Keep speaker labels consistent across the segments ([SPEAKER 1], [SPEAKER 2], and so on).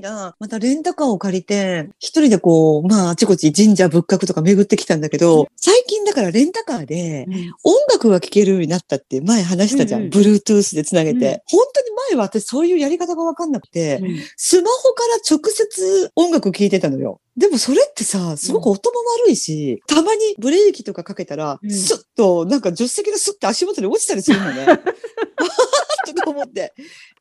[SPEAKER 1] 間、またレンタカーを借りて、一人でこう、まあ、あちこち神社仏閣とか巡ってきたんだけど、最近だからレンタカーで音楽が聴けるようになったって前話したじゃん。
[SPEAKER 2] うんうん
[SPEAKER 1] Bluetooth でつなげて。
[SPEAKER 2] うん
[SPEAKER 1] 本当に前は私そういうやり方がわかんなくて、
[SPEAKER 2] うん
[SPEAKER 1] スマホから直接音楽聴いてたのよ。でもそれってさ、すごく音も悪いし、たまにブレーキとかかけたら、
[SPEAKER 2] うん
[SPEAKER 1] スッと、なんか助手席がスッて足元に落ちたりするのね。とか思って。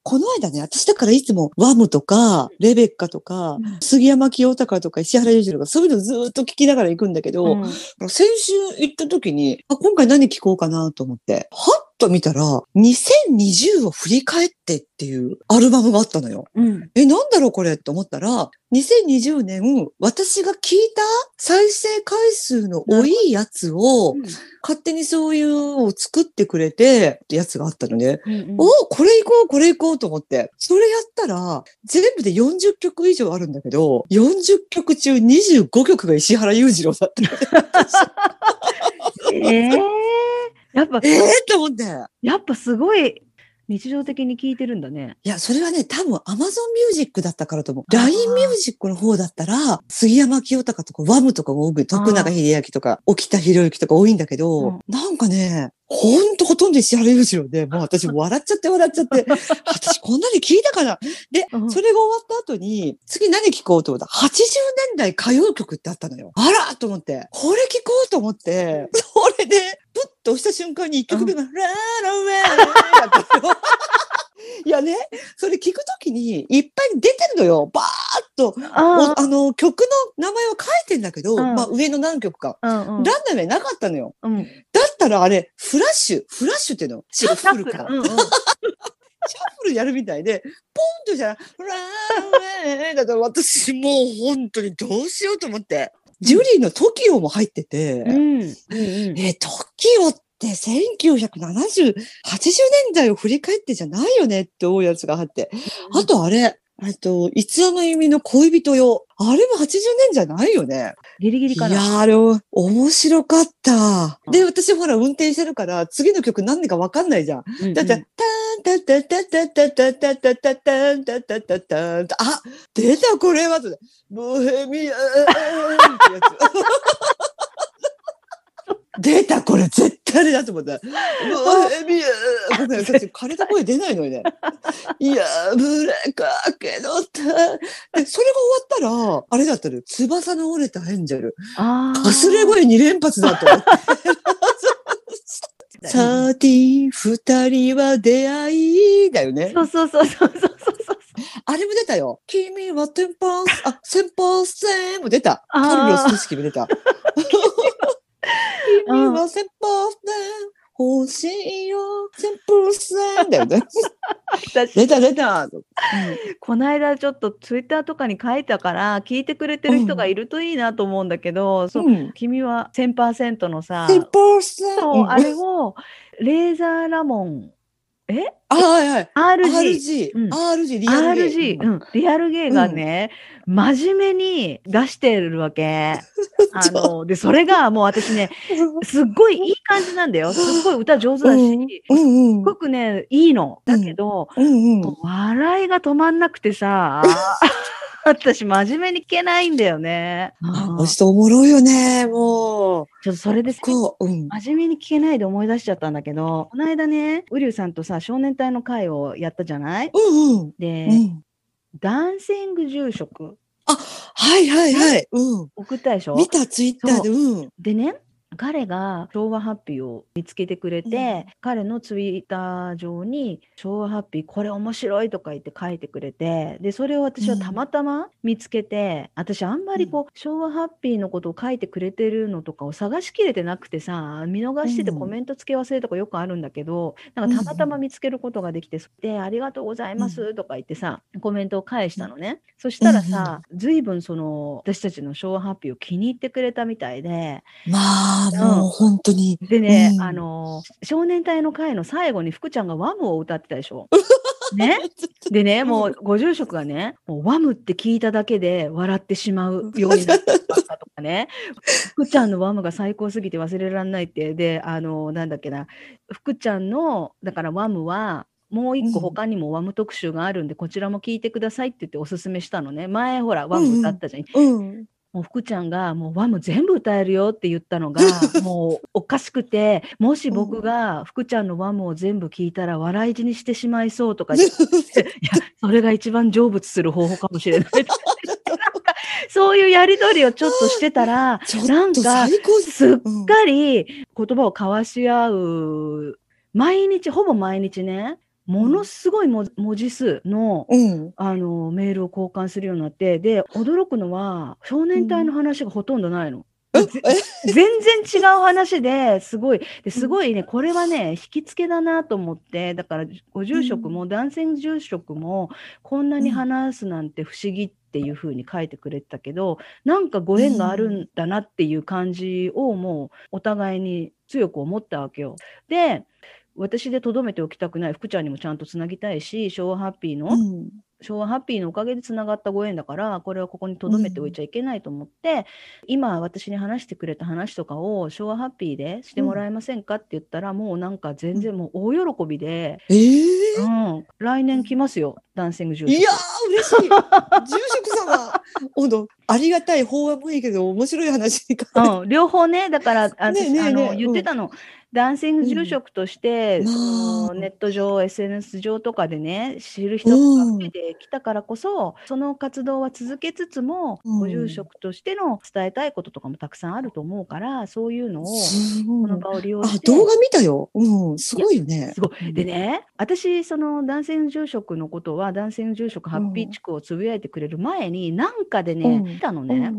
[SPEAKER 1] この間ね、私だからいつもワムとか、レベッカとか、
[SPEAKER 2] うん。
[SPEAKER 1] 杉山清隆とか石原裕次郎とか、そういうのずーっと聞きながら行くんだけど、
[SPEAKER 2] うん。
[SPEAKER 1] 先週行った時に、あ今回何聞こうかなと思って、は？っと見たら、2020を振り返ってっていうアルバムがあったのよ。
[SPEAKER 2] うん
[SPEAKER 1] え、なんだろうこれって思ったら、2020年、私が聞いた再生回数の多いやつを、勝手にそういうのを作ってくれて、ってやつがあったのね。
[SPEAKER 2] うん
[SPEAKER 1] おこれ行こう、これ行こうと思って。それやったら、全部で40曲以上あるんだけど、40曲中25曲が石原裕次郎だった。
[SPEAKER 2] えーやっぱ、
[SPEAKER 1] ええと思って。
[SPEAKER 2] やっぱすごい日常的に聞いてるんだね。
[SPEAKER 1] いや、それはね、多分 Amazon Music だったからと思う。LINE Music の方だったら、杉山清隆とか、ワムとかも多く、徳永秀明とか、沖田博之とか多いんだけど、
[SPEAKER 2] うん。
[SPEAKER 1] なんかね、ほんとほとんど石原裕次郎で、もう私笑っちゃって笑っちゃって、私こんなに聞いたかな。で、
[SPEAKER 2] うん。
[SPEAKER 1] それが終わった後に、次何聞こうと思った？ら、80年代歌謡曲ってあったのよ。あらと思って、これ聞こうと思って、それで、プッと押した瞬間に1曲目が、ラーラウェーだったのよいやね、それ聞くときにいっぱい出てるのよ。バーッと。
[SPEAKER 2] あ
[SPEAKER 1] の、曲の名前は書いてんだけど、
[SPEAKER 2] うん
[SPEAKER 1] まあ上の何曲か。ランダムになかったのよ。
[SPEAKER 2] うん。
[SPEAKER 1] だったらあれ、フラッシュ、フラッシュっていうのシャッフルか。
[SPEAKER 2] うんうん
[SPEAKER 1] シャッフルやるみたいで、ポンとじゃない、ラーウェーだと私もう本当にどうしようと思って。ジュリーの TOKIO も入ってて、
[SPEAKER 2] うんうんうん
[SPEAKER 1] え、TOKIO って1970、80年代を振り返ってじゃないよねって思うやつがあって。あとあれ、えっと、五つの弓の恋人よ。あれも80年じゃないよね。
[SPEAKER 2] ギリギリかな。
[SPEAKER 1] いやー、あれ、面白かった。で、私ほら運転してるから、次の曲何でかわかんないじゃん。
[SPEAKER 2] うんうん
[SPEAKER 1] だって、タンタタタタタタタタタタンタタタタンタあ、出たこれは。ボヘミアンってやつ。出たこれ絶対だと思った。ボヘミアンごめん、私枯れた声出ないのよね。いや、ぶれかけどた。それが終わったら、あれだったのよ。翼の折れたエンジェル。
[SPEAKER 2] あ
[SPEAKER 1] かすれ声2連発だと思って。サーティー、二人は出会いだよね。
[SPEAKER 2] そうそうそうそうそうそうそう。
[SPEAKER 1] あれも出たよ。君はテンパース、あ、センパーセンも出た。カルロス・テスキも出た。君はセンパーセン、欲しいよ、センパーセンだよね。
[SPEAKER 2] 私
[SPEAKER 1] 出た出た。
[SPEAKER 2] この間ちょっとツイッターとかに書いたから聞いてくれてる人がいるといいなと思うんだけど、そう
[SPEAKER 1] うん。
[SPEAKER 2] 君は1000%のさ
[SPEAKER 1] センパーセン。
[SPEAKER 2] そうあれをレーザーラモンえ？
[SPEAKER 1] あ、はいはい。
[SPEAKER 2] RG
[SPEAKER 1] RG、
[SPEAKER 2] うん。
[SPEAKER 1] RG、リアルゲ
[SPEAKER 2] RG、
[SPEAKER 1] ー。
[SPEAKER 2] うん、リアルゲーがね、真面目に出してるわけ。あの、で、それがもう私ね、すっごいいい感じなんだよ。すっごい歌上手だし、
[SPEAKER 1] うんうんうん。
[SPEAKER 2] すごくね、いいの。だけど、
[SPEAKER 1] うん
[SPEAKER 2] 笑いが止まんなくてさ、私真面目に聞けないんだよね。
[SPEAKER 1] あ
[SPEAKER 2] うん
[SPEAKER 1] の人おもろいよね、もう。
[SPEAKER 2] ちょっとそれでさ
[SPEAKER 1] こう、うん。
[SPEAKER 2] 真面目に聞けないで思い出しちゃったんだけど、この間ね、ウリュウさんとさ、少年隊の会をやったじゃない？
[SPEAKER 1] うんうん。
[SPEAKER 2] で、
[SPEAKER 1] うん。
[SPEAKER 2] ダンシング住職
[SPEAKER 1] はいはいはい。うん。
[SPEAKER 2] 送ったでしょ？
[SPEAKER 1] 見たツイッターで、うん。
[SPEAKER 2] でね、彼が昭和ハッピーを見つけてくれて、
[SPEAKER 1] うん。
[SPEAKER 2] 彼のツイッター上に昭和ハッピーこれ面白いとか言って書いてくれて、で、それを私はたまたま見つけて、私あんまりこう、昭和ハッピーのことを書いてくれてるのとかを探しきれてなくてさ、見逃してて
[SPEAKER 1] うん。
[SPEAKER 2] コメント付け忘れとかよくあるんだけど、なんかたまたま見つけることができて、で、ありがとうございますとか言ってさ、コメントを返したのね。そしたらさ、随分その、私たちの昭和ハッピーを気に入ってくれたみたいで、
[SPEAKER 1] まあ、
[SPEAKER 2] うん
[SPEAKER 1] もう本当に。
[SPEAKER 2] でね、
[SPEAKER 1] うん
[SPEAKER 2] あの少年隊の会の最後に福ちゃんがワムを歌ってたでしょ？ね、でねもうご住職がねもうワムって聞いただけで笑ってしまうようになったとかね福ちゃんのワムが最高すぎて忘れられないってであのなんだっけな福ちゃんのだからワムはもう一個
[SPEAKER 1] うん
[SPEAKER 2] 他にもワム特集があるんで、こちらも聞いてくださいって言っておすすめしたのね。前ほら、ワム歌ったじゃん。
[SPEAKER 1] うん。
[SPEAKER 2] もう福ちゃんがもうワム全部歌えるよって言ったのが もうおかしくて、もし僕が福ちゃんのワムを全部聞いたら笑い死にしてしまいそうとか言って、いや、それが一番成仏する方法かもしれない。そういうやりとりをちょっとしてたら、なんかすっかり言葉を交わし合う、毎日、ほぼ毎日ね、ものすごい文文字数の、
[SPEAKER 1] うん。
[SPEAKER 2] あの、メールを交換するようになって、で、驚くのは、少年隊の話がほとんどないの。
[SPEAKER 1] え？
[SPEAKER 2] ぜ全然違う話ですごい、ですごいね、これはね、引き付けだなと思って、だから、ご住職も、男性住職も、こんなに話すなんて不思議っていうふうに書いてくれてたけど、なんかご縁があるんだなっていう感じをもう、お互いに強く思ったわけよ。で、私でとどめておきたくない福ちゃんにもちゃんとつなぎたいし、昭和ハッピーの、
[SPEAKER 1] うん
[SPEAKER 2] 昭和ハッピーのおかげでつながったご縁だから、これはここに留めておいちゃいけないと思って、今私に話してくれた話とかを昭和ハッピーでしてもらえませんかって言ったら、もうなんか全然もう大喜びで、
[SPEAKER 1] ええ
[SPEAKER 2] うん、来年来ますよ、ダンシング住職。
[SPEAKER 1] いやー、嬉しい。住職様。ほんと、ありがたい法話もいいけど、面白い話。
[SPEAKER 2] うん、両方ね、だから、あ
[SPEAKER 1] ねえねえ
[SPEAKER 2] 私あの言ってたの、ダンシング住職として、
[SPEAKER 1] うん
[SPEAKER 2] そ
[SPEAKER 1] まあ
[SPEAKER 2] のネット上、SNS 上とかでね、知る人が増えてきたからこそ、その活動は続けつつも、
[SPEAKER 1] うん
[SPEAKER 2] ご住職としての伝えたいこととかもたくさんあると思うから、そういうのを、この場を利用
[SPEAKER 1] あ
[SPEAKER 2] し、て。
[SPEAKER 1] 動画見たよ。うん、すごいよね
[SPEAKER 2] す。ごい。でね、私、その男性住職のことは、男性住職ハッピー地区をつぶやいてくれる前に、なんかでね、
[SPEAKER 1] うん
[SPEAKER 2] 見たの
[SPEAKER 1] う
[SPEAKER 2] ね。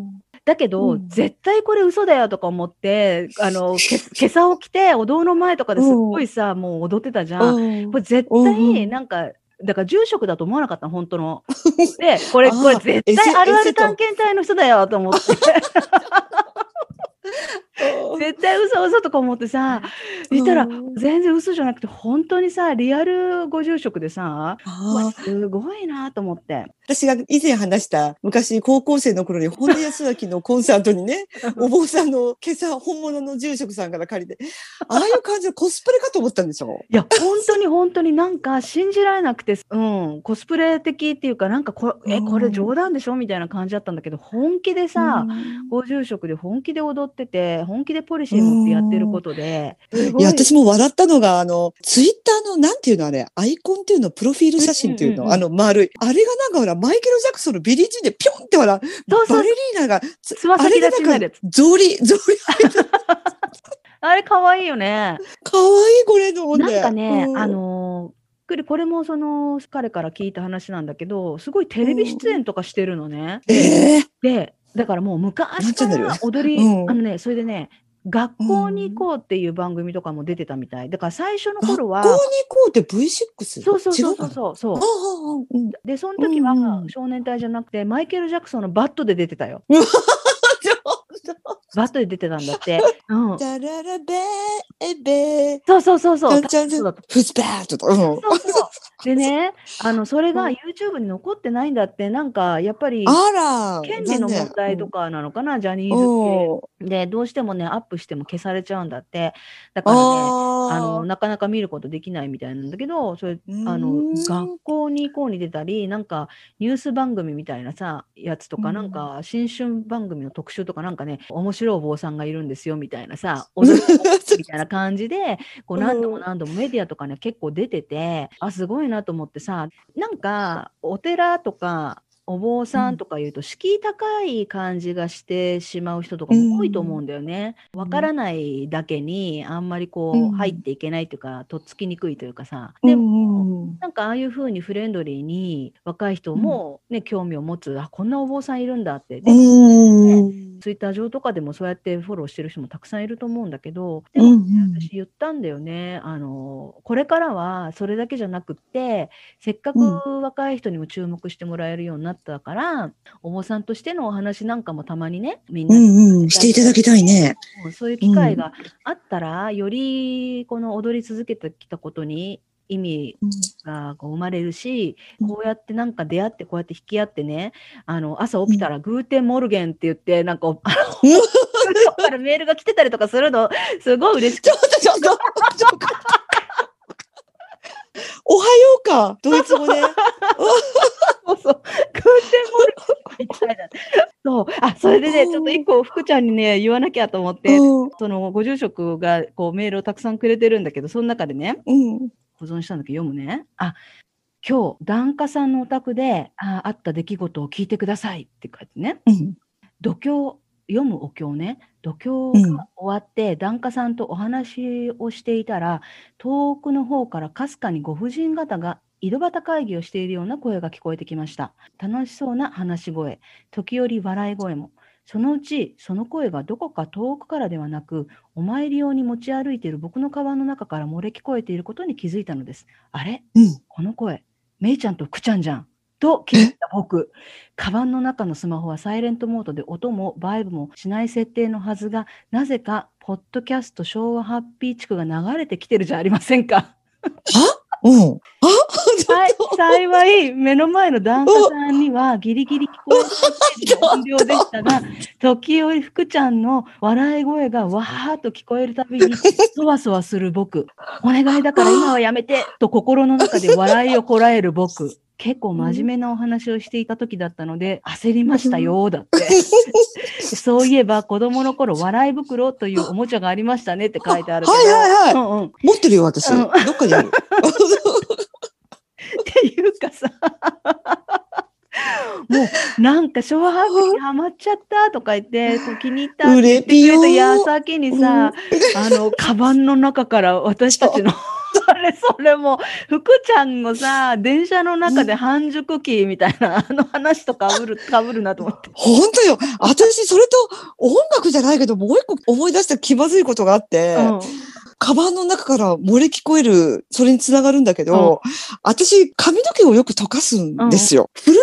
[SPEAKER 1] ん
[SPEAKER 2] だけど、
[SPEAKER 1] うん
[SPEAKER 2] 絶対これ嘘だよとか思って、あの、け 今朝起きて、お堂の前とかですっごいさ、もう踊ってたじゃん。
[SPEAKER 1] うん
[SPEAKER 2] これ絶対、
[SPEAKER 1] ん
[SPEAKER 2] なんか、だから住職だと思わなかったの、本当の。で、これ、これ絶対あるある探検隊の人だよと思って。絶対嘘嘘とか思ってさ、見たら
[SPEAKER 1] うん。
[SPEAKER 2] 全然嘘じゃなくて、本当にさ、リアルご住職でさ、すごいなと思って。
[SPEAKER 1] 私が以前話した昔高校生の頃に本田恭章のコンサートにねお坊さんの袈裟本物の住職さんから借りてああいう感じのコスプレかと思ったんでしょ？
[SPEAKER 2] いや、本当に本当になんか信じられなくて、うん、コスプレ的っていうか、なんかこ、え、これ冗談でしょ？みたいな感じだったんだけど、本気でさ、ご住職で本気で踊ってて、本気でポリシー持ってやってることで、
[SPEAKER 1] いや私も笑ったのがあのツイッターのなんていうのあれ？アイコンっていうのプロフィール写真っていうの、
[SPEAKER 2] うんうんうん。
[SPEAKER 1] あの丸い。あれがなんかほらマイケル・ジャクソンのビリー・ジーンでピョンってほら
[SPEAKER 2] そうそう。
[SPEAKER 1] バレリーナがつ
[SPEAKER 2] つま先立ちになる。やつ。
[SPEAKER 1] 草履草履
[SPEAKER 2] あれ可愛いよね。
[SPEAKER 1] かわいいこれのほんで
[SPEAKER 2] なんかね、
[SPEAKER 1] うん。
[SPEAKER 2] あのーこれこれもその彼から聞いた話なんだけど、すごいテレビ出演とかしてるのね。
[SPEAKER 1] ええ
[SPEAKER 2] で、だからもう昔から踊り、
[SPEAKER 1] うん
[SPEAKER 2] あのね、それでね、学校に行こうっていう番組とかも出てたみたい。だから最初の
[SPEAKER 1] 学校
[SPEAKER 2] 頃は、
[SPEAKER 1] に行こうって V6?
[SPEAKER 2] そうそうそうそうそうそう
[SPEAKER 1] ん
[SPEAKER 2] で、その時は少年隊じゃなくて、マイケル・ジャクソンのバットで出てたよ。バットで出てたんだって。うん。
[SPEAKER 1] タララベーベー
[SPEAKER 2] そうそうそう。そう。
[SPEAKER 1] フスバートと。うん。
[SPEAKER 2] そうそう。でね、あの、それが
[SPEAKER 1] うん。
[SPEAKER 2] YouTube に残ってないんだって、なんか、やっぱり、
[SPEAKER 1] あら。
[SPEAKER 2] 権利の問題とかなのかな、ジャニーズ
[SPEAKER 1] お
[SPEAKER 2] 系で、どうしてもね、アップしても消されちゃうんだって。だからね、あの、なかなか見ることできないみたいなんだけど、それ、あの、学校に行こうに出たり、なんか、ニュース番組みたいなさ、やつとか、
[SPEAKER 1] うん。
[SPEAKER 2] なんか、新春番組の特集とかなんかね、面白いお坊さんがいるんですよ、みたいなさ、踊り子みたいな感じで、こう、何度も何度もメディアとかね、結構出てて、あ、すごいなと思ってさ、なんか、お寺とか、お坊さんとか言うと、敷居高い感じがしてしまう人とかも多いと思うん。だよね。
[SPEAKER 1] うん。
[SPEAKER 2] わからないだけに、あんまりこう、
[SPEAKER 1] うん
[SPEAKER 2] 入っていけないというか、とっつきにくいというかさ。
[SPEAKER 1] うん
[SPEAKER 2] でも、
[SPEAKER 1] うん。
[SPEAKER 2] なんかああいうふうにフレンドリーに若い人もね、興味を持つ、あ、こんなお坊さんいるんだって。で
[SPEAKER 1] うん
[SPEAKER 2] ツイッター上とかでもそうやってフォローしてる人もたくさんいると思うんだけど、でも、
[SPEAKER 1] うんうん
[SPEAKER 2] 私言ったんだよね。あの、これからはそれだけじゃなくって、せっかく
[SPEAKER 1] うん
[SPEAKER 2] 若い人にも注目してもらえるようになったから、お坊さんとしてのお話なんかもたまにね、みん
[SPEAKER 1] う
[SPEAKER 2] な
[SPEAKER 1] うんしていただきたいね。
[SPEAKER 2] うんそういう機会があったら、よりこの踊り続けてきたことに意味がこう生まれるし、
[SPEAKER 1] うん
[SPEAKER 2] こうやってなんか出会って、こうやって引き合ってね、あの朝起きたら Guten Morgen って言って、なんか、あ
[SPEAKER 1] うん
[SPEAKER 2] からメールが来てたりとかするの、すごい嬉しく
[SPEAKER 1] ちょっとちょっとちょっと。おはよか。ドイツ語で。
[SPEAKER 2] そうそう。 Guten Mor みたいな。そう。あ、それでね、ちょっと一個福ちゃんにね、言わなきゃと思って、
[SPEAKER 1] うん
[SPEAKER 2] そのご住職がこうメールをたくさんくれてるんだけど、その中でね、
[SPEAKER 1] うん。
[SPEAKER 2] 保存したんだけど読むね。あ、今日、檀家さんのお宅でああった出来事を聞いてくださいって書いてね。
[SPEAKER 1] うん。
[SPEAKER 2] 度胸、読むお経ね。度胸
[SPEAKER 1] うん
[SPEAKER 2] が終わって、檀家さんとお話をしていたら、遠くの方からかすかにご婦人方が井戸端会議をしているような声が聞こえてきました。楽しそうな話し声、時折笑い声も。そのうち、その声がどこか遠くからではなく、お参り用に持ち歩いている僕のカバンの中から漏れ聞こえていることに気づいたのです。あれ？
[SPEAKER 1] うん。
[SPEAKER 2] この声、めいちゃんとくちゃんじゃん。と気づいた僕。カバンの中のスマホはサイレントモードで音もバイブもしない設定のはずが、なぜか、ポッドキャスト昭和ハッピー地区が流れてきてるじゃありませんか。
[SPEAKER 1] うん。あ、
[SPEAKER 2] 幸い、目の前の檀家さんにはギリギリ聞こえる音量でしたが、時折福ちゃんの笑い声がわーっと聞こえるたびに、そわそわする僕。お願いだから今はやめてと心の中で笑いをこらえる僕。結構真面目なお話をしていた時だったので、焦りましたよ、だって。そういえば子供の頃、笑い袋というおもちゃがありましたねって書いてあるけど。
[SPEAKER 1] はいはいはい
[SPEAKER 2] うんうん。
[SPEAKER 1] 持ってるよ、私。
[SPEAKER 2] うん
[SPEAKER 1] どっかにある。
[SPEAKER 2] っていうかさ、もうなんか昭和ハッピーにハマっちゃったとか言って、こう気に入ったって言ってくれた矢先にさ、あの、カバンの中から私たちの、そ れそれも、福ちゃんのさ、電車の中で半熟期みたいな、あの話とかぶる、かぶるなと思って。
[SPEAKER 1] 本当よ。私、それと音楽じゃないけど、もう一個思い出した気まずいことがあって、
[SPEAKER 2] うん
[SPEAKER 1] カバンの中から漏れ聞こえる、それにつながるんだけど、私、髪の毛をよく溶かすんですよ。震える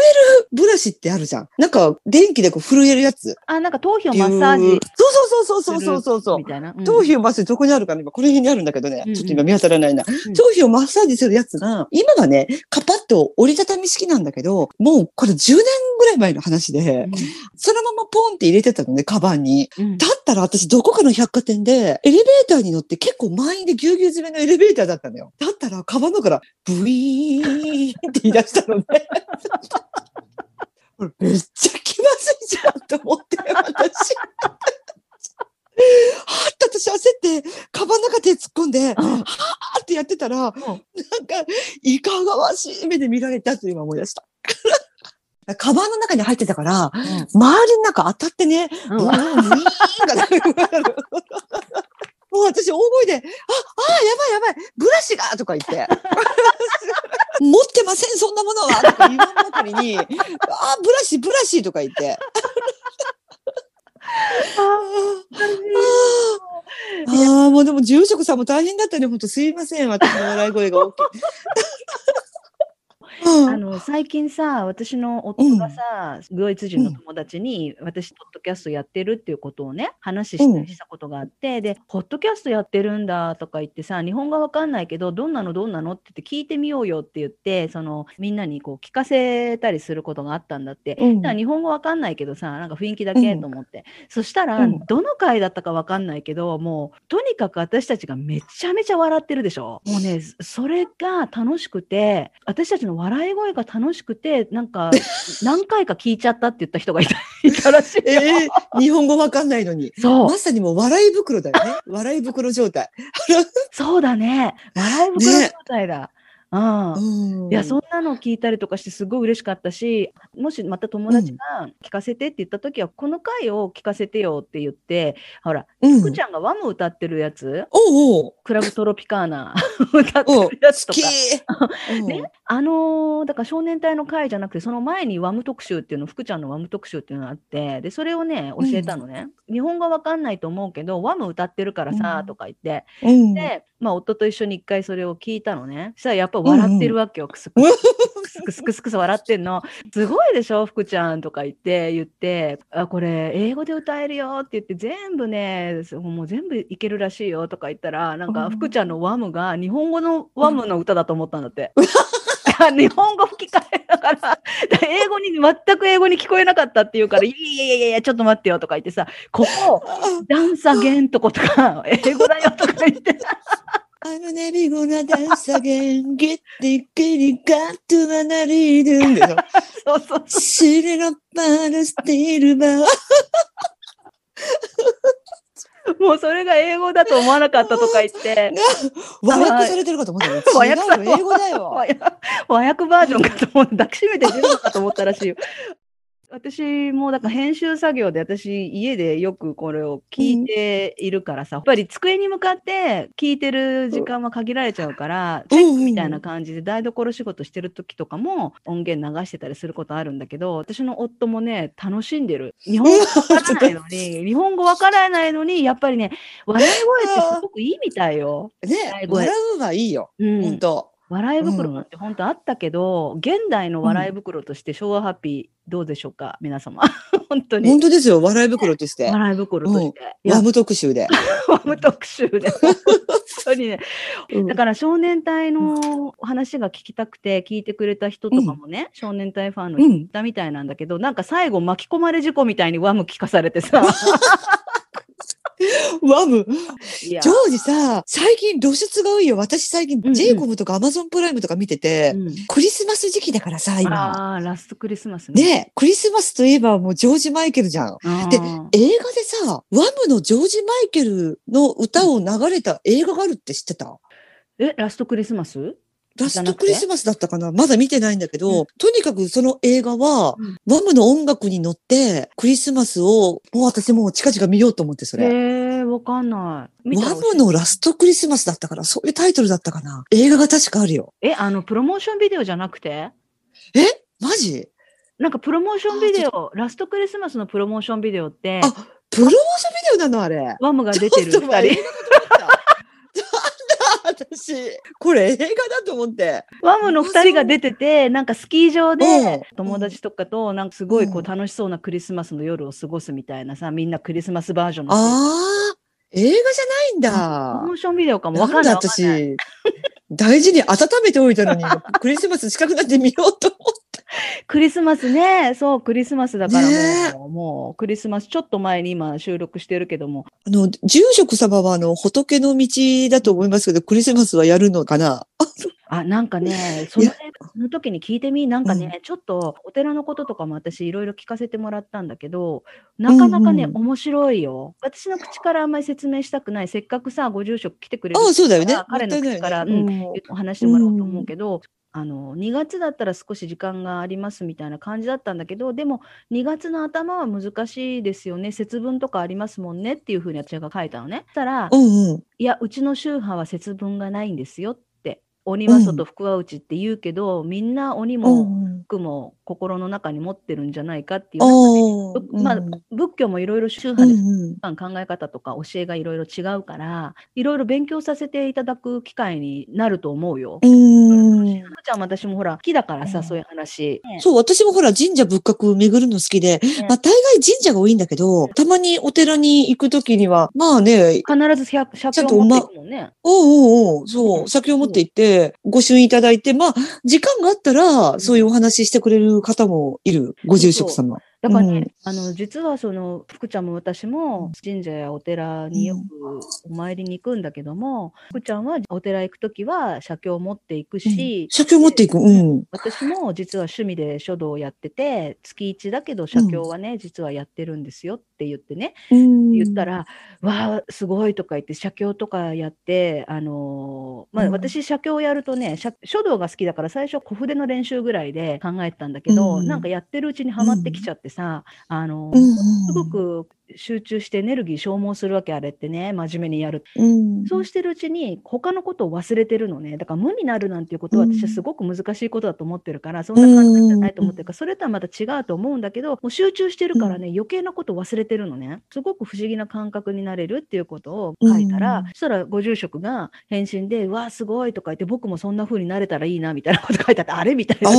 [SPEAKER 1] ブラシってあるじゃん。なんか、電気でこう震えるやつ。
[SPEAKER 2] あ、なんか頭皮をマッサージ
[SPEAKER 1] そうそうそうそうそうそうそう
[SPEAKER 2] み。たいな。うん
[SPEAKER 1] 頭皮をマッサージどこにあるかな今、この辺にあるんだけどね。
[SPEAKER 2] うんうん
[SPEAKER 1] ちょっと今見当たらないな。
[SPEAKER 2] ん
[SPEAKER 1] 頭皮をマッサージするやつが、今はね、カパッと折りたたみ式なんだけど、もうこれ10年ぐらい前の話で、そのままポンって入れてたのね、カバンに。
[SPEAKER 2] うん
[SPEAKER 1] だったら私どこかの百貨店で、エレベーターに乗って結構満員でぎゅうぎゅう詰めのエレベーターだったのよ。だったら、カバンの中から、ブイーンって言い出したのね。めっちゃ気まずいじゃんと思って、私。はって私焦って、カバンの中手突っ込んで、は
[SPEAKER 2] うん
[SPEAKER 1] ーってやってたら、なんか、いかがわしい目で見られたって今思い出した。カバンの中に入ってたから、周りの中当たってね、
[SPEAKER 2] うん
[SPEAKER 1] ブーン、ブーンがもう私大声で、あ、あ、やばいやばい、ブラシがとか言って。持ってません、そんなものはとか言わんばかりに、あ、ブラシ、ブラシとか言って。ああ、もうでも住職さんも大変だったね。本当すいません。私の笑い声が大きい。うん
[SPEAKER 2] あの最近さ、私の夫がさ、ドイツ人の友達に、私、ポッドキャストやってるっていうことをね、話した
[SPEAKER 1] うん。
[SPEAKER 2] したことがあって、で、ポッドキャストやってるんだとか言ってさ、日本語わかんないけど、どんなの？どんなの？って言って聞いてみようよって言って、そのみんなにこう聞かせたりすることがあったんだって。
[SPEAKER 1] うん。
[SPEAKER 2] だから日本語わかんないけどさ、なんか雰囲気だけと思って。そしたら、
[SPEAKER 1] うん。
[SPEAKER 2] どの回だったかわかんないけど、もう、とにかく私たちがめちゃめちゃ笑ってるでしょ。もうね、それが楽しくて、私たちの笑い声が楽しくて、なんか、何回か聞いちゃったって言った人がいた いたらしいよ。
[SPEAKER 1] えー日本語わかんないのに。
[SPEAKER 2] そう
[SPEAKER 1] ま、さにもう笑い袋だよね。笑い袋状態。
[SPEAKER 2] そうだね。笑い袋状態だ。うん。
[SPEAKER 1] うん。
[SPEAKER 2] いや、そんなの聞いたりとかしてすごい嬉しかったし、もしまた友達が聞かせてって言った時は、この回を聞かせてよって言って、ほら、
[SPEAKER 1] うん
[SPEAKER 2] 福ちゃんがワム歌ってるやつ、
[SPEAKER 1] おうおう。
[SPEAKER 2] クラブトロピカーナ 歌ってるやつと
[SPEAKER 1] 好
[SPEAKER 2] か ね、あのーだから少年隊の会じゃなくて、その前にワム特集っていうの、福ちゃんのワム特集っていうのがあって、で、それをね、教えたのね。日本語わかんないと思うけど、ワム歌ってるからさ、
[SPEAKER 1] うん。
[SPEAKER 2] とか言って。
[SPEAKER 1] うん。
[SPEAKER 2] で、まあ、夫と一緒に一回それを聞いたのね。そしたらやっぱ笑ってるわけよ。クスクスクスクスクスクス笑ってんの。すごいでしょ、福ちゃんとか言って、言って、あ、これ、英語で歌えるよって言って、全部ね、もう全部いけるらしいよとか言ったら、なんか
[SPEAKER 1] うん
[SPEAKER 2] 福ちゃんのワムが日本語のワムの歌だと思ったんだって。日本語吹き替えだから、英語に、全く英語に聞こえなかったっていうから、いやいやいやいや、ちょっと待ってよとか言ってさ、ここ、ダンスアゲンとことか、英語だよとか言って、
[SPEAKER 1] I'm never gonna dance again, get the got to my れの パースティールバー。
[SPEAKER 2] もうそれが英語だと思わなかったとか言って、
[SPEAKER 1] 和訳されてるかと思ったよ。
[SPEAKER 2] 和訳
[SPEAKER 1] 英語だよ
[SPEAKER 2] 和。訳和訳バージョンかと思って抱きしめて出るのかと思ったらしいよ。私もだから編集作業で私家でよくこれを聞いているからさ、やっぱり机に向かって聞いてる時間は限られちゃうから、チェックみたいな感じで台所仕事してる時とかも音源流してたりすることあるんだけど私の夫もね楽しんでる日本語わからないのに 日本語わからないのにやっぱりね笑い声ってすごくいいみたいよ。
[SPEAKER 1] ね
[SPEAKER 2] 笑い、声
[SPEAKER 1] 笑うはいいよ。
[SPEAKER 2] うん
[SPEAKER 1] 本当。
[SPEAKER 2] 笑い袋なんて本当あったけど、現代の笑い袋として昭和ハッピーどうでしょうか皆様。本当に。
[SPEAKER 1] 本当ですよ。笑い袋として。
[SPEAKER 2] 笑い袋として、いや。
[SPEAKER 1] ワム特集で。
[SPEAKER 2] ワム特集で。本当にね。
[SPEAKER 1] うん。
[SPEAKER 2] だから少年隊の話が聞きたくて聞いてくれた人とかもね、少年隊ファンの人いたみたいなんだけど、なんか最後巻き込まれ事故みたいにワム聞かされてさ
[SPEAKER 1] ワム。ジョージさ、最近露出が多いよ。私最近、ジェイコブとかアマゾンプライムとか見てて、
[SPEAKER 2] うん
[SPEAKER 1] クリスマス時期だからさ、今。
[SPEAKER 2] あーラストクリスマスね。
[SPEAKER 1] ねクリスマスといえばもうジョージ・マイケルじゃん。で映画でさ、ワムのジョージ・マイケルの歌を流れた映画があるって知ってた？
[SPEAKER 2] えラストクリスマス？
[SPEAKER 1] ラストクリスマスだったかな？まだ見てないんだけど、
[SPEAKER 2] うん。
[SPEAKER 1] とにかくその映画は、
[SPEAKER 2] うん。
[SPEAKER 1] ワムの音楽に乗って、クリスマスを、もう私もう近々見ようと思って、それ。
[SPEAKER 2] へえわかんない。
[SPEAKER 1] ワムのラストクリスマスだったから、そういうタイトルだったかな？映画が確かあるよ。
[SPEAKER 2] え、あの、プロモーションビデオじゃなくて？
[SPEAKER 1] え？マジ？
[SPEAKER 2] なんかプロモーションビデ
[SPEAKER 1] あ
[SPEAKER 2] オ、ラストクリスマスのプロモーションビデオって、
[SPEAKER 1] あプロモーションビデオなのあれ。
[SPEAKER 2] ワムが出てる二人。
[SPEAKER 1] 私、これ映画だと思って。
[SPEAKER 2] ワムの二人が出てて、なんかスキー場
[SPEAKER 1] うん
[SPEAKER 2] で友達とかと、なんかすごいこ
[SPEAKER 1] う
[SPEAKER 2] うん楽しそうなクリスマスの夜を過ごすみたいなさ、みんなクリスマスバージョンの。
[SPEAKER 1] ああ、映画じゃないんだ
[SPEAKER 2] モ。ーションビデオかもわかんない。わかんない
[SPEAKER 1] 私、大事に温めておいたのに、クリスマス近くなって見ようと思って。
[SPEAKER 2] クリスマスね、そう、クリスマスだからもう、
[SPEAKER 1] ね
[SPEAKER 2] もうクリスマス、ちょっと前に今収録してるけども、
[SPEAKER 1] あの、住職様はあの、仏の道だと思いますけど、クリスマスはやるのかな？
[SPEAKER 2] あ、なんかね、そのねその時に聞いてみ、なんかね、ちょっとお寺のこととかも私いろいろ聞かせてもらったんだけど、なかなかね、
[SPEAKER 1] うんうん
[SPEAKER 2] 面白いよ。私の口からあんまり説明したくない。せっかくさ、ご住職来てくれる
[SPEAKER 1] ああ、そうだよね。
[SPEAKER 2] から。彼の口から、うん
[SPEAKER 1] もったいないよね。
[SPEAKER 2] お話してもらおうと思うけど、あの2月だったら少し時間がありますみたいな感じだったんだけどでも2月の頭は難しいですよね節分とかありますもんねっていうふうに私が書いたのね。そしたら、
[SPEAKER 1] うんうん。
[SPEAKER 2] いやうちの宗派は節分がないんですよって鬼は外福は内って言うけど、みんな鬼
[SPEAKER 1] う
[SPEAKER 2] も
[SPEAKER 1] んうん
[SPEAKER 2] 福も心の中に持ってるんじゃないかっていう、
[SPEAKER 1] ああ、
[SPEAKER 2] ぶまあ
[SPEAKER 1] うん
[SPEAKER 2] 仏教もいろいろ宗
[SPEAKER 1] う
[SPEAKER 2] 派で
[SPEAKER 1] んうん
[SPEAKER 2] 考え方とか教えがいろいろ違うからいろいろ勉強させていただく機会になると思うよ。
[SPEAKER 1] うん
[SPEAKER 2] ふーちゃんも私もほら好きだからさ、
[SPEAKER 1] うん
[SPEAKER 2] そういう話。ね
[SPEAKER 1] そう、私もほら神社仏閣巡るの好きで、まあ大概神社が多いんだけど、たまにお寺に行くときには、まあね、
[SPEAKER 2] 必ず百
[SPEAKER 1] ちゃ
[SPEAKER 2] 尺
[SPEAKER 1] んとおま
[SPEAKER 2] を持っていくもんね。
[SPEAKER 1] おうおうおう、そうう、
[SPEAKER 2] ん
[SPEAKER 1] 酒を持って行って、ご朱印いただいて、まあ、時間があったら、そういうお話ししてくれる方もいる、ご住職様。
[SPEAKER 2] だからね、
[SPEAKER 1] うん
[SPEAKER 2] あの実はその福ちゃんも私も神社やお寺によくお参りに行くんだけども、福ちゃんはお寺行くときは写経を持っていくし、
[SPEAKER 1] 酒を持っていく。うん。
[SPEAKER 2] 私も実は趣味で書道をやってて月1だけど写経はね、実はやってるんですよって言ってね。言ったら「わあすごい」とか言って写経とかやってあのーまあ、
[SPEAKER 1] うん。
[SPEAKER 2] 私写経やるとね写書道が好きだから最初小筆の練習ぐらいで考えてたんだけど、
[SPEAKER 1] うん
[SPEAKER 2] なんかやってるうちにはまってきちゃってさ、あのー
[SPEAKER 1] うん、
[SPEAKER 2] すごく集中してエネルギー消耗するわけあれってね真面目にやる
[SPEAKER 1] うん、
[SPEAKER 2] そうしてるうちに他のことを忘れてるのね。だから無になるなんていうことは
[SPEAKER 1] うん。
[SPEAKER 2] 私はすごく難しいことだと思ってるから、そんな簡単じゃないと思ってるから、それとはまた違うと思うんだけど、もう集中してるからね、余計なこと忘れてるのね。すごく不思議な感覚になれるっていうことを書いたら、
[SPEAKER 1] うん
[SPEAKER 2] そしたらご住職が返信で、うわあ、すごいとか言って、僕もそんな風になれたらいいなみたいなこと書いてあって、あれみたいな。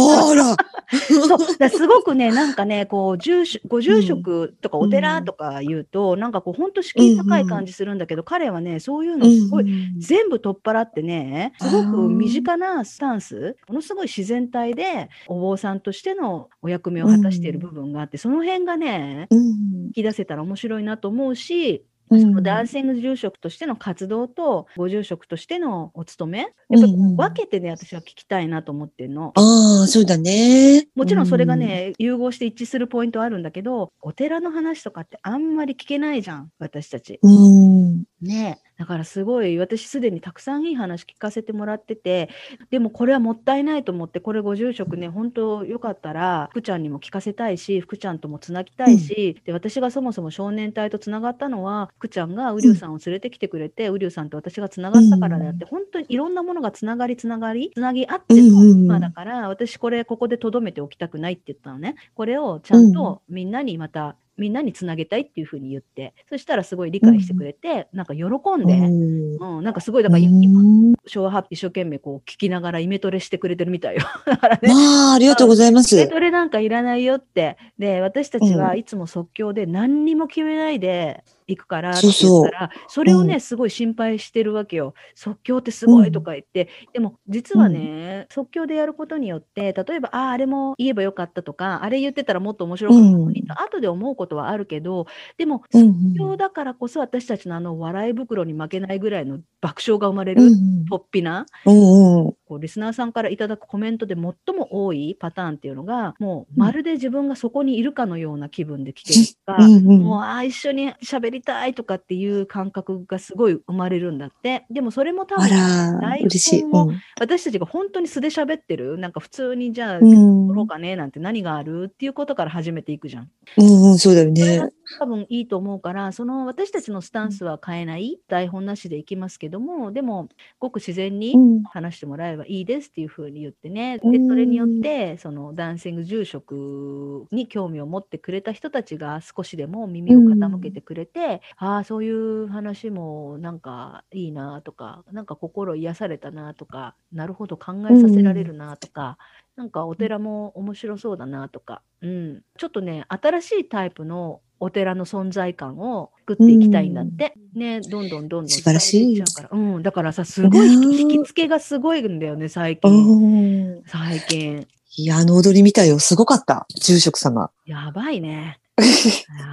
[SPEAKER 2] そう。だすごくね、なんかね、こう住所ご住職とかお寺とか言うと、なんかこう、本当敷居高い感じするんだけど、彼はね、そういうのすごい、
[SPEAKER 1] うん
[SPEAKER 2] 全部取っ払ってね、すごく身近なスタンス、ものすごい自然体で、お坊さんとしてのお役目を果たしている部分があって、その辺がね、
[SPEAKER 1] うん。
[SPEAKER 2] 引き出せたら面白いなと思うし、
[SPEAKER 1] うん
[SPEAKER 2] 男性の住職としての活動と、ご住職としてのお勤め、やっぱ分けてね、私は聞きたいなと思ってるの。
[SPEAKER 1] ああ、そうだね。
[SPEAKER 2] もちろんそれがね、融合して一致するポイントはあるんだけど、お寺の話とかってあんまり聞けないじゃん、私たち。
[SPEAKER 1] うん。うん。
[SPEAKER 2] ねえだからすごい、私すでにたくさんいい話聞かせてもらってて、でもこれはもったいないと思って、これご住職ね、本当よかったら、福ちゃんにも聞かせたいし、福ちゃんともつなぎたいし、で、私がそもそも少年隊とつながったのは、福ちゃんがウリュウさんを連れてきてくれて、ウリュウさんと私がつながったからであって、本当にいろんなものがつながりつながり、つなぎ合っての
[SPEAKER 1] うんうんうん
[SPEAKER 2] 今だから、私これここで留めておきたくないって言ったのね。これをちゃんとみんなにまた、みんなにつなげたいっていうふうに言って、そしたらすごい理解してくれて、なんか喜んで、
[SPEAKER 1] うん
[SPEAKER 2] うん、なんかすごい、だから
[SPEAKER 1] う
[SPEAKER 2] 今、
[SPEAKER 1] ん
[SPEAKER 2] 昭和ハッピー一生懸命こう聞きながらイメトレしてくれてるみたいよ。だからね。
[SPEAKER 1] まあ、ありがとうございます。
[SPEAKER 2] イメトレなんかいらないよって。で、私たちはいつも即興で何にも決めないで行くからって言ったら、それをね、
[SPEAKER 1] うん。
[SPEAKER 2] すごい心配してるわけよ。即興ってすごいとか言って。でも、実はね、即興でやることによって、例えば、ああ、あれも言えばよかったとか、あれ言ってたらもっと面白かったのにと、後で思うことはあるけど、でも、
[SPEAKER 1] うん
[SPEAKER 2] 即興だからこそ私たちのあの笑い袋に負けないぐらいの爆笑が生まれる、
[SPEAKER 1] うん
[SPEAKER 2] とっぴな、
[SPEAKER 1] うんうん。
[SPEAKER 2] こうリスナーさんからいただくコメントで最も多いパターンっていうのが、もうまるで自分がそこにいるかのような気分で来てるとか、
[SPEAKER 1] うんうん
[SPEAKER 2] もうああ、一緒に喋りたいとかっていう感覚がすごい生まれるんだって。でもそれも多
[SPEAKER 1] あ
[SPEAKER 2] 分、
[SPEAKER 1] ら、
[SPEAKER 2] 台。本を
[SPEAKER 1] うん
[SPEAKER 2] 私たちが本当に素で喋ってる、なんか普通にじゃあ、
[SPEAKER 1] うん
[SPEAKER 2] 撮ろうかねなんて何がある？っていうことから始めていくじゃん。
[SPEAKER 1] うんうん、そうだよね。
[SPEAKER 2] 多分いいと思うから、その私たちのスタンスは変えない、台本なしでいきますけども、でも、ごく自然に
[SPEAKER 1] うん。
[SPEAKER 2] 話してもらえばいいですっていうふうに言ってね、で
[SPEAKER 1] うん。
[SPEAKER 2] それによって、そのダンシング住職に興味を持ってくれた人たちが少しでも耳を傾けてくれて、ああ、そういう話もなんかいいなとか、なんか心癒されたなとか、なるほど考えさせられるなとか、なんかお寺も面白そうだなとか、うん、ちょっとね、新しいタイプのお寺の存在感を作っていきたいんだって。ね、どんどんどんどん
[SPEAKER 1] 素晴らしい
[SPEAKER 2] うん、だからさ、すごい引き付けがすごいんだよね、最近。
[SPEAKER 1] うん
[SPEAKER 2] 最近。
[SPEAKER 1] いや、あの踊り見たよ。すごかった。住職様。
[SPEAKER 2] やばいね。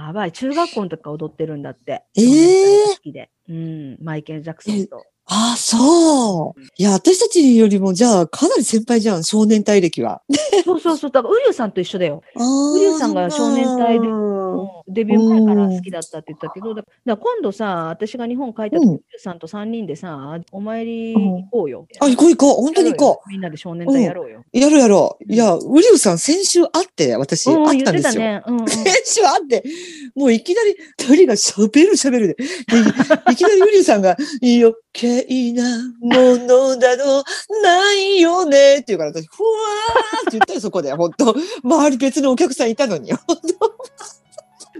[SPEAKER 2] やばい。中学校の時から踊ってるんだって。
[SPEAKER 1] えー
[SPEAKER 2] 少年隊が好きで。うん、マイケル・ジャクソンと。
[SPEAKER 1] ああ、そう。いや、私たちよりも、じゃあ、かなり先輩じゃん。少年隊歴は。
[SPEAKER 2] そうそうそう。だから、ウリュウさんと一緒だよ。ウリュウさんが少年隊で
[SPEAKER 1] うん
[SPEAKER 2] デビュー前から好きだったって言ったけど、だ今度さ、私が日本帰った時、
[SPEAKER 1] うん
[SPEAKER 2] さんと3人でさ、お参り行こうよ。
[SPEAKER 1] あ、行こう行こう。本当に行こ
[SPEAKER 2] みんなで少年隊やろうよ。
[SPEAKER 1] う。やろうやろう。いや、ウリュウさん先週会って、私、
[SPEAKER 2] うん、
[SPEAKER 1] 会っ
[SPEAKER 2] 言
[SPEAKER 1] たんですよ。
[SPEAKER 2] ね。うんうん。
[SPEAKER 1] 先週会って、もういきなり二人が喋る喋るで。でいきなりウリュウさんが、余計なものなどないよねって言うから、私、ふわーって言ったよ、そこで。本当周り別のお客さんいたのに。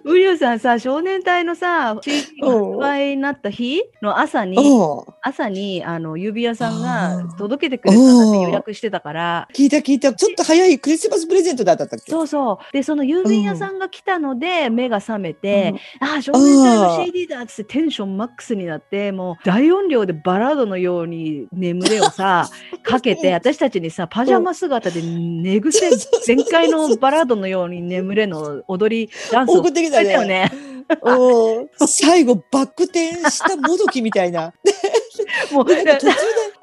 [SPEAKER 2] ウリュウさんさ、少年隊のさ、CD 発売になった日の朝に、
[SPEAKER 1] うん。
[SPEAKER 2] 朝にあの指輪さんが届けてくれたって予約してたから、
[SPEAKER 1] 聞いた聞いた。ちょっと早いクリスマスプレゼントだったっけ？
[SPEAKER 2] そうそう。で、その郵便屋さんが来たので、目が覚めて、ああ、少年隊の CD だっつってテンションマックスになって、もう大音量でバラードのように眠れをさ、かけて、私たちにさ、パジャマ姿で寝癖全開のバラードのように眠れの踊り、ダンスを
[SPEAKER 1] きた
[SPEAKER 2] くれたよ
[SPEAKER 1] ね。最後、バック転したもどきみたいな。
[SPEAKER 2] もう、
[SPEAKER 1] 途中で、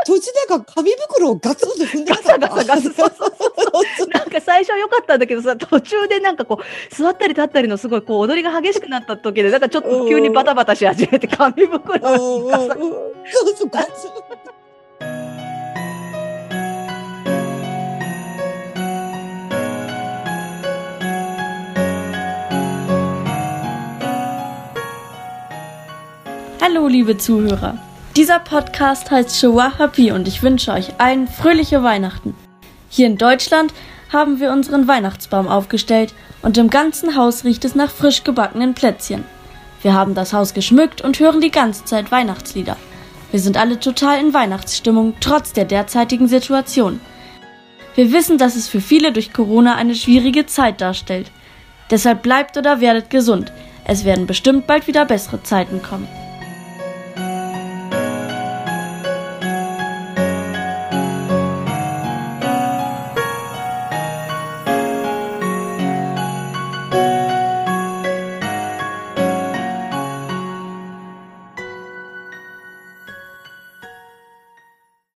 [SPEAKER 1] 途中でなんか紙袋をガツンと踏んでなかった。
[SPEAKER 2] ガサガサガサなんか最初は良かったんだけどさ、途中でなんかこう、座ったり立ったりのすごいこう踊りが激しくなった時で、なんかちょっと急にバタバタし始めて、紙袋
[SPEAKER 1] うんうん
[SPEAKER 2] にガサ
[SPEAKER 1] うん。そうそうガツン
[SPEAKER 3] Hallo, liebe Zuhörer. Dieser Podcast heißt Showa Happy und ich wünsche euch allen fröhliche Weihnachten. Hier in Deutschland haben wir unseren Weihnachtsbaum aufgestellt und im ganzen Haus riecht es nach frisch gebackenen Plätzchen. Wir haben das Haus geschmückt und hören die ganze Zeit Weihnachtslieder. Wir sind alle total in Weihnachtsstimmung, trotz der derzeitigen Situation. Wir wissen, dass es für viele durch Corona eine schwierige Zeit darstellt. Deshalb bleibt oder werdet gesund. Es werden bestimmt bald wieder bessere Zeiten kommen.